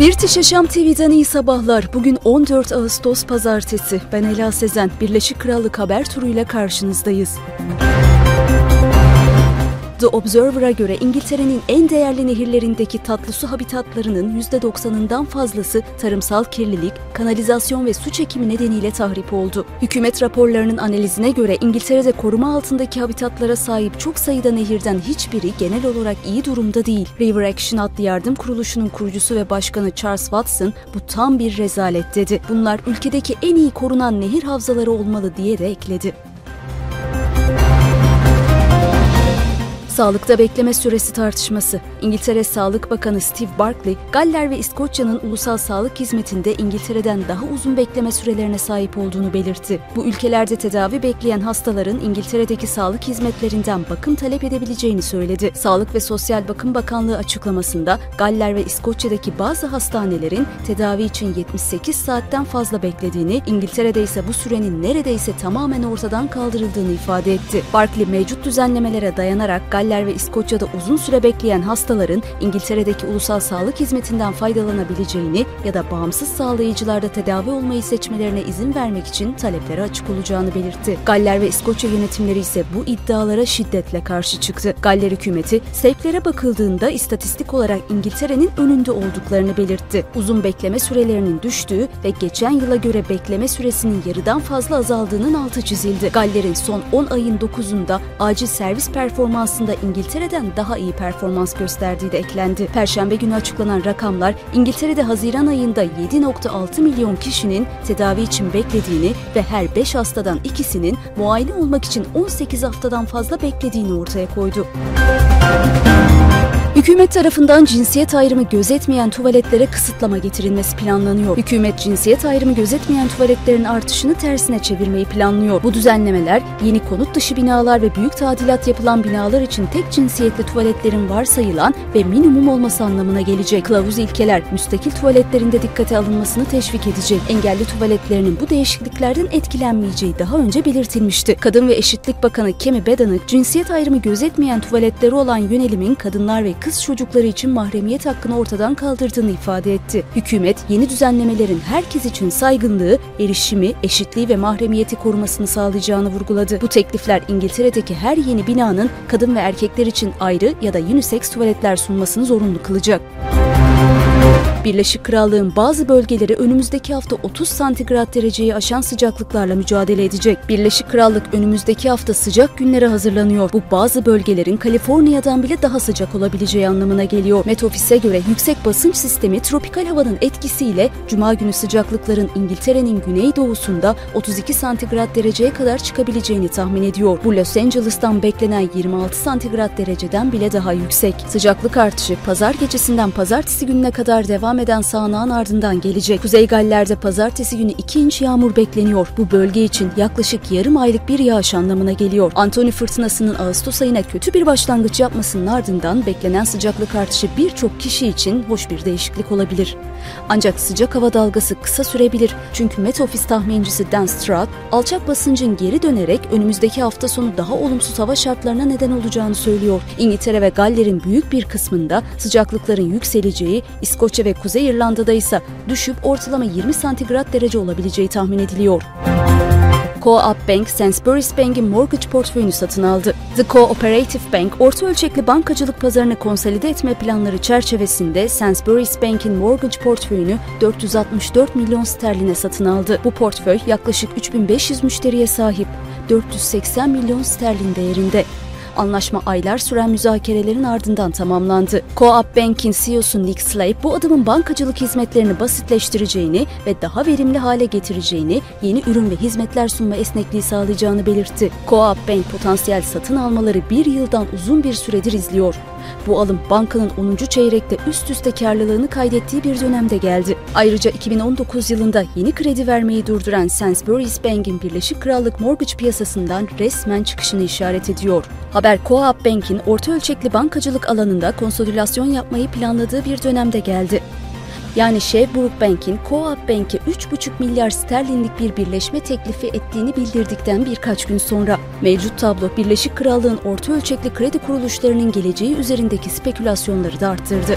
British Yaşam TV'den iyi sabahlar. Bugün 14 Ağustos Pazartesi. Ben Ela Sezen. Birleşik Krallık haber turuyla karşınızdayız. The Observer'a göre İngiltere'nin en değerli nehirlerindeki tatlı su habitatlarının %90'ından fazlası tarımsal kirlilik, kanalizasyon ve su çekimi nedeniyle tahrip oldu. Hükümet raporlarının analizine göre İngiltere'de koruma altındaki habitatlara sahip çok sayıda nehirden hiçbiri genel olarak iyi durumda değil. River Action adlı yardım kuruluşunun kurucusu ve başkanı Charles Watson bu tam bir rezalet dedi. Bunlar ülkedeki en iyi korunan nehir havzaları olmalı diye de ekledi. Sağlıkta bekleme süresi tartışması. İngiltere Sağlık Bakanı Steve Barclay, Galler ve İskoçya'nın ulusal sağlık hizmetinde İngiltere'den daha uzun bekleme sürelerine sahip olduğunu belirtti. Bu ülkelerde tedavi bekleyen hastaların İngiltere'deki sağlık hizmetlerinden bakım talep edebileceğini söyledi. Sağlık ve Sosyal Bakım Bakanlığı açıklamasında Galler ve İskoçya'daki bazı hastanelerin tedavi için 78 saatten fazla beklediğini, İngiltere'de ise bu sürenin neredeyse tamamen ortadan kaldırıldığını ifade etti. Barclay mevcut düzenlemelere dayanarak Galler Galler ve İskoçya'da uzun süre bekleyen hastaların İngiltere'deki ulusal sağlık hizmetinden faydalanabileceğini ya da bağımsız sağlayıcılarda tedavi olmayı seçmelerine izin vermek için taleplere açık olacağını belirtti. Galler ve İskoçya yönetimleri ise bu iddialara şiddetle karşı çıktı. Galler hükümeti sevklere bakıldığında istatistik olarak İngiltere'nin önünde olduklarını belirtti. Uzun bekleme sürelerinin düştüğü ve geçen yıla göre bekleme süresinin yarıdan fazla azaldığının altı çizildi. Galler'in son 10 ayın 9'unda acil servis performansında İngiltere'den daha iyi performans gösterdiği de eklendi. Perşembe günü açıklanan rakamlar İngiltere'de Haziran ayında 7.6 milyon kişinin tedavi için beklediğini ve her 5 hastadan ikisinin muayene olmak için 18 haftadan fazla beklediğini ortaya koydu. Hükümet tarafından cinsiyet ayrımı gözetmeyen tuvaletlere kısıtlama getirilmesi planlanıyor. Hükümet cinsiyet ayrımı gözetmeyen tuvaletlerin artışını tersine çevirmeyi planlıyor. Bu düzenlemeler yeni konut dışı binalar ve büyük tadilat yapılan binalar için tek cinsiyetli tuvaletlerin varsayılan ve minimum olması anlamına gelecek. Kılavuz ilkeler müstakil tuvaletlerinde dikkate alınmasını teşvik edecek. Engelli tuvaletlerinin bu değişikliklerden etkilenmeyeceği daha önce belirtilmişti. Kadın ve Eşitlik Bakanı Kemi Bedanık, cinsiyet ayrımı gözetmeyen tuvaletleri olan yönelimin kadınlar ve kız çocukları için mahremiyet hakkını ortadan kaldırdığını ifade etti. Hükümet yeni düzenlemelerin herkes için saygınlığı, erişimi, eşitliği ve mahremiyeti korumasını sağlayacağını vurguladı. Bu teklifler İngiltere'deki her yeni binanın kadın ve erkekler için ayrı ya da unisex tuvaletler sunmasını zorunlu kılacak. Birleşik Krallığın bazı bölgeleri önümüzdeki hafta 30 santigrat dereceyi aşan sıcaklıklarla mücadele edecek. Birleşik Krallık önümüzdeki hafta sıcak günlere hazırlanıyor. Bu bazı bölgelerin Kaliforniya'dan bile daha sıcak olabileceği anlamına geliyor. Met Office'e göre yüksek basınç sistemi tropikal havanın etkisiyle Cuma günü sıcaklıkların İngiltere'nin güneydoğusunda 32 santigrat dereceye kadar çıkabileceğini tahmin ediyor. Bu Los Angeles'tan beklenen 26 santigrat dereceden bile daha yüksek. Sıcaklık artışı pazar gecesinden pazartesi gününe kadar devam devam eden sağanağın ardından gelecek. Kuzey Galler'de pazartesi günü 2 inç yağmur bekleniyor. Bu bölge için yaklaşık yarım aylık bir yağış anlamına geliyor. Antoni fırtınasının Ağustos ayına kötü bir başlangıç yapmasının ardından beklenen sıcaklık artışı birçok kişi için hoş bir değişiklik olabilir. Ancak sıcak hava dalgası kısa sürebilir. Çünkü Met Office tahmincisi Dan Stroud, alçak basıncın geri dönerek önümüzdeki hafta sonu daha olumsuz hava şartlarına neden olacağını söylüyor. İngiltere ve Galler'in büyük bir kısmında sıcaklıkların yükseleceği, İskoçya ve Kuzey İrlanda'da ise düşüp ortalama 20 santigrat derece olabileceği tahmin ediliyor. Co-op Bank, Sainsbury's Bank'in mortgage portföyünü satın aldı. The Cooperative Bank, orta ölçekli bankacılık pazarını konsolide etme planları çerçevesinde Sainsbury's Bank'in mortgage portföyünü 464 milyon sterline satın aldı. Bu portföy yaklaşık 3500 müşteriye sahip, 480 milyon sterlin değerinde. Anlaşma aylar süren müzakerelerin ardından tamamlandı. Co-op Bank'in CEO'su Nick Slade bu adımın bankacılık hizmetlerini basitleştireceğini ve daha verimli hale getireceğini, yeni ürün ve hizmetler sunma esnekliği sağlayacağını belirtti. Co-op Bank potansiyel satın almaları bir yıldan uzun bir süredir izliyor. Bu alım bankanın 10. çeyrekte üst üste karlılığını kaydettiği bir dönemde geldi. Ayrıca 2019 yılında yeni kredi vermeyi durduran Sainsbury's Bank'in Birleşik Krallık mortgage piyasasından resmen çıkışını işaret ediyor. Haber Co-op Bank'in orta ölçekli bankacılık alanında konsolidasyon yapmayı planladığı bir dönemde geldi. Yani Shrewsbury Bank'in Co-op Bank'e 3,5 milyar sterlinlik bir birleşme teklifi ettiğini bildirdikten birkaç gün sonra mevcut tablo Birleşik Krallığın orta ölçekli kredi kuruluşlarının geleceği üzerindeki spekülasyonları da arttırdı.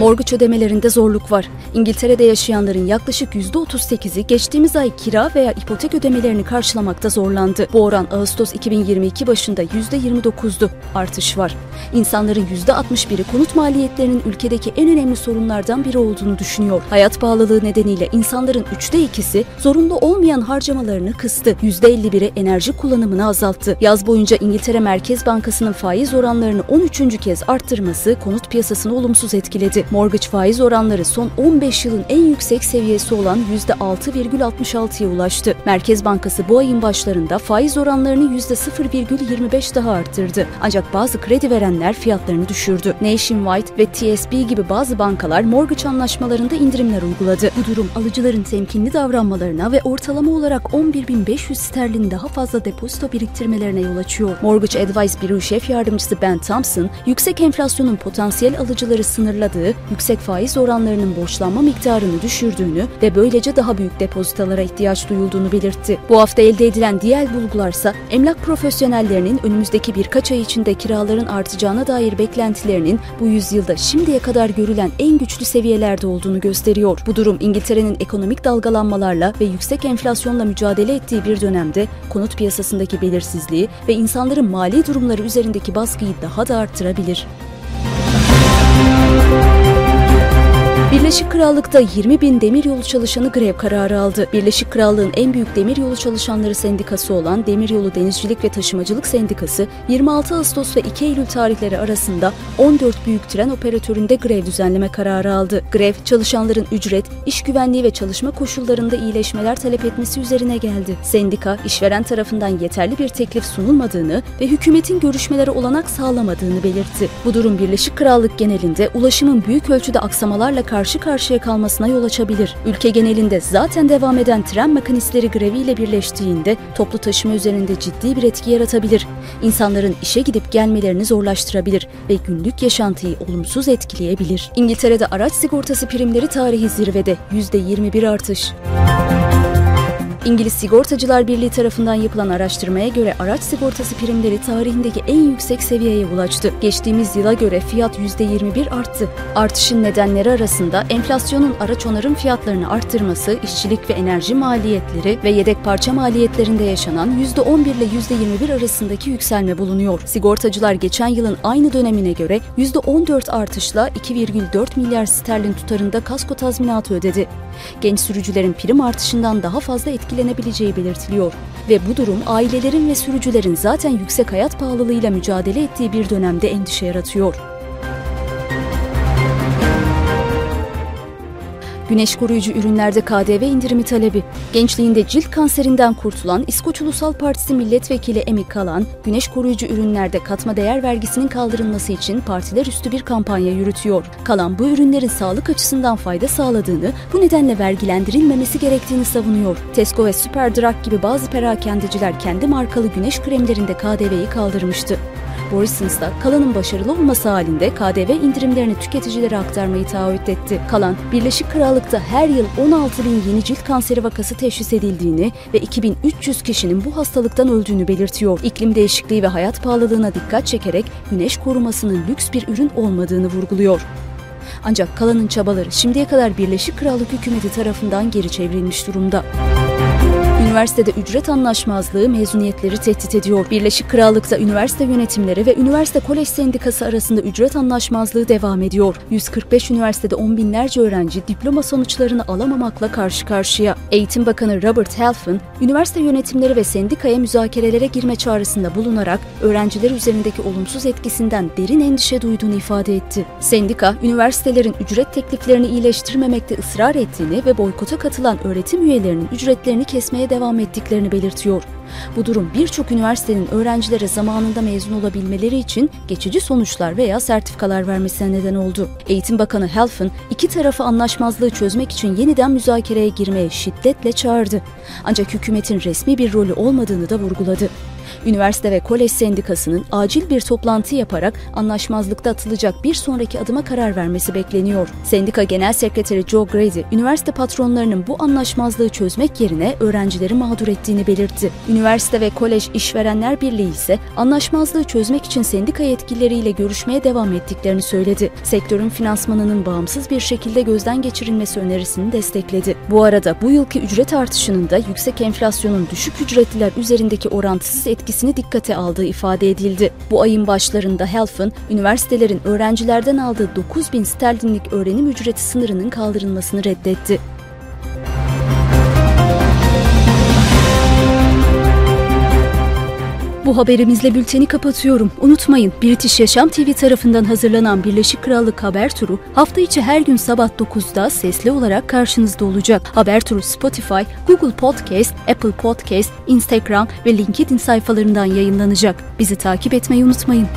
Morguç ödemelerinde zorluk var. İngiltere'de yaşayanların yaklaşık %38'i geçtiğimiz ay kira veya ipotek ödemelerini karşılamakta zorlandı. Bu oran Ağustos 2022 başında %29'du. Artış var. İnsanların %61'i konut maliyetlerinin ülkedeki en önemli sorunlardan biri olduğunu düşünüyor. Hayat pahalılığı nedeniyle insanların üçte ikisi zorunlu olmayan harcamalarını kıstı. %51'i enerji kullanımını azalttı. Yaz boyunca İngiltere Merkez Bankası'nın faiz oranlarını 13. kez arttırması konut piyasasını olumsuz etkiledi. Mortgage faiz oranları son 15 yılın en yüksek seviyesi olan %6,66'ya ulaştı. Merkez Bankası bu ayın başlarında faiz oranlarını %0,25 daha arttırdı. Ancak bazı kredi verenler fiyatlarını düşürdü. Nationwide ve TSB gibi bazı bankalar mortgage anlaşmalarında indirimler uyguladı. Bu durum alıcıların temkinli davranmalarına ve ortalama olarak 11.500 sterlin daha fazla depozito biriktirmelerine yol açıyor. Mortgage Advice Büro Şef Yardımcısı Ben Thompson, yüksek enflasyonun potansiyel alıcıları sınırladığı yüksek faiz oranlarının borçlanma miktarını düşürdüğünü ve böylece daha büyük depozitalara ihtiyaç duyulduğunu belirtti. Bu hafta elde edilen diğer bulgularsa emlak profesyonellerinin önümüzdeki birkaç ay içinde kiraların artacağına dair beklentilerinin bu yüzyılda şimdiye kadar görülen en güçlü seviyelerde olduğunu gösteriyor. Bu durum İngiltere'nin ekonomik dalgalanmalarla ve yüksek enflasyonla mücadele ettiği bir dönemde konut piyasasındaki belirsizliği ve insanların mali durumları üzerindeki baskıyı daha da arttırabilir. Birleşik Krallık'ta 20 bin demiryolu çalışanı grev kararı aldı. Birleşik Krallığın en büyük demiryolu çalışanları sendikası olan Demiryolu Denizcilik ve Taşımacılık Sendikası 26 Ağustos ve 2 Eylül tarihleri arasında 14 büyük tren operatöründe grev düzenleme kararı aldı. Grev, çalışanların ücret, iş güvenliği ve çalışma koşullarında iyileşmeler talep etmesi üzerine geldi. Sendika, işveren tarafından yeterli bir teklif sunulmadığını ve hükümetin görüşmelere olanak sağlamadığını belirtti. Bu durum Birleşik Krallık genelinde ulaşımın büyük ölçüde aksamalarla karşı karşıya kalmasına yol açabilir. Ülke genelinde zaten devam eden tren makinistleri greviyle birleştiğinde toplu taşıma üzerinde ciddi bir etki yaratabilir. İnsanların işe gidip gelmelerini zorlaştırabilir ve günlük yaşantıyı olumsuz etkileyebilir. İngiltere'de araç sigortası primleri tarihi zirvede %21 artış. İngiliz Sigortacılar Birliği tarafından yapılan araştırmaya göre araç sigortası primleri tarihindeki en yüksek seviyeye ulaştı. Geçtiğimiz yıla göre fiyat %21 arttı. Artışın nedenleri arasında enflasyonun araç onarım fiyatlarını arttırması, işçilik ve enerji maliyetleri ve yedek parça maliyetlerinde yaşanan %11 ile %21 arasındaki yükselme bulunuyor. Sigortacılar geçen yılın aynı dönemine göre %14 artışla 2,4 milyar sterlin tutarında kasko tazminatı ödedi. Genç sürücülerin prim artışından daha fazla etkili etkilenebileceği belirtiliyor ve bu durum ailelerin ve sürücülerin zaten yüksek hayat pahalılığıyla mücadele ettiği bir dönemde endişe yaratıyor. Güneş koruyucu ürünlerde KDV indirimi talebi. Gençliğinde cilt kanserinden kurtulan İskoç Ulusal Partisi milletvekili Emi Kalan, güneş koruyucu ürünlerde katma değer vergisinin kaldırılması için partiler üstü bir kampanya yürütüyor. Kalan bu ürünlerin sağlık açısından fayda sağladığını, bu nedenle vergilendirilmemesi gerektiğini savunuyor. Tesco ve Superdrug gibi bazı perakendeciler kendi markalı güneş kremlerinde KDV'yi kaldırmıştı. Morrisons da Kalan'ın başarılı olması halinde KDV indirimlerini tüketicilere aktarmayı taahhüt etti. Kalan, Birleşik Krallık'ta her yıl 16 bin yeni cilt kanseri vakası teşhis edildiğini ve 2300 kişinin bu hastalıktan öldüğünü belirtiyor. İklim değişikliği ve hayat pahalılığına dikkat çekerek güneş korumasının lüks bir ürün olmadığını vurguluyor. Ancak Kalan'ın çabaları şimdiye kadar Birleşik Krallık hükümeti tarafından geri çevrilmiş durumda. Üniversitede ücret anlaşmazlığı mezuniyetleri tehdit ediyor. Birleşik Krallık'ta üniversite yönetimleri ve üniversite kolej sendikası arasında ücret anlaşmazlığı devam ediyor. 145 üniversitede on binlerce öğrenci diploma sonuçlarını alamamakla karşı karşıya. Eğitim Bakanı Robert Halfon, üniversite yönetimleri ve sendikaya müzakerelere girme çağrısında bulunarak öğrenciler üzerindeki olumsuz etkisinden derin endişe duyduğunu ifade etti. Sendika, üniversitelerin ücret tekliflerini iyileştirmemekte ısrar ettiğini ve boykota katılan öğretim üyelerinin ücretlerini kesmeye devam ettiklerini belirtiyor. Bu durum birçok üniversitenin öğrencilere zamanında mezun olabilmeleri için geçici sonuçlar veya sertifikalar vermesine neden oldu. Eğitim Bakanı Helfen iki tarafı anlaşmazlığı çözmek için yeniden müzakereye girmeye şiddetle çağırdı. Ancak hükümetin resmi bir rolü olmadığını da vurguladı. Üniversite ve kolej sendikasının acil bir toplantı yaparak anlaşmazlıkta atılacak bir sonraki adıma karar vermesi bekleniyor. Sendika Genel Sekreteri Joe Grady, üniversite patronlarının bu anlaşmazlığı çözmek yerine öğrencileri mağdur ettiğini belirtti. Üniversite ve Kolej İşverenler Birliği ise anlaşmazlığı çözmek için sendika yetkilileriyle görüşmeye devam ettiklerini söyledi. Sektörün finansmanının bağımsız bir şekilde gözden geçirilmesi önerisini destekledi. Bu arada bu yılki ücret artışının da yüksek enflasyonun düşük ücretliler üzerindeki orantısız etkisini dikkate aldığı ifade edildi. Bu ayın başlarında Helf'ın üniversitelerin öğrencilerden aldığı 9 bin sterlinlik öğrenim ücreti sınırının kaldırılmasını reddetti. Bu haberimizle bülteni kapatıyorum. Unutmayın British Yaşam TV tarafından hazırlanan Birleşik Krallık Haber Turu hafta içi her gün sabah 9'da sesli olarak karşınızda olacak. Haber Turu Spotify, Google Podcast, Apple Podcast, Instagram ve LinkedIn sayfalarından yayınlanacak. Bizi takip etmeyi unutmayın.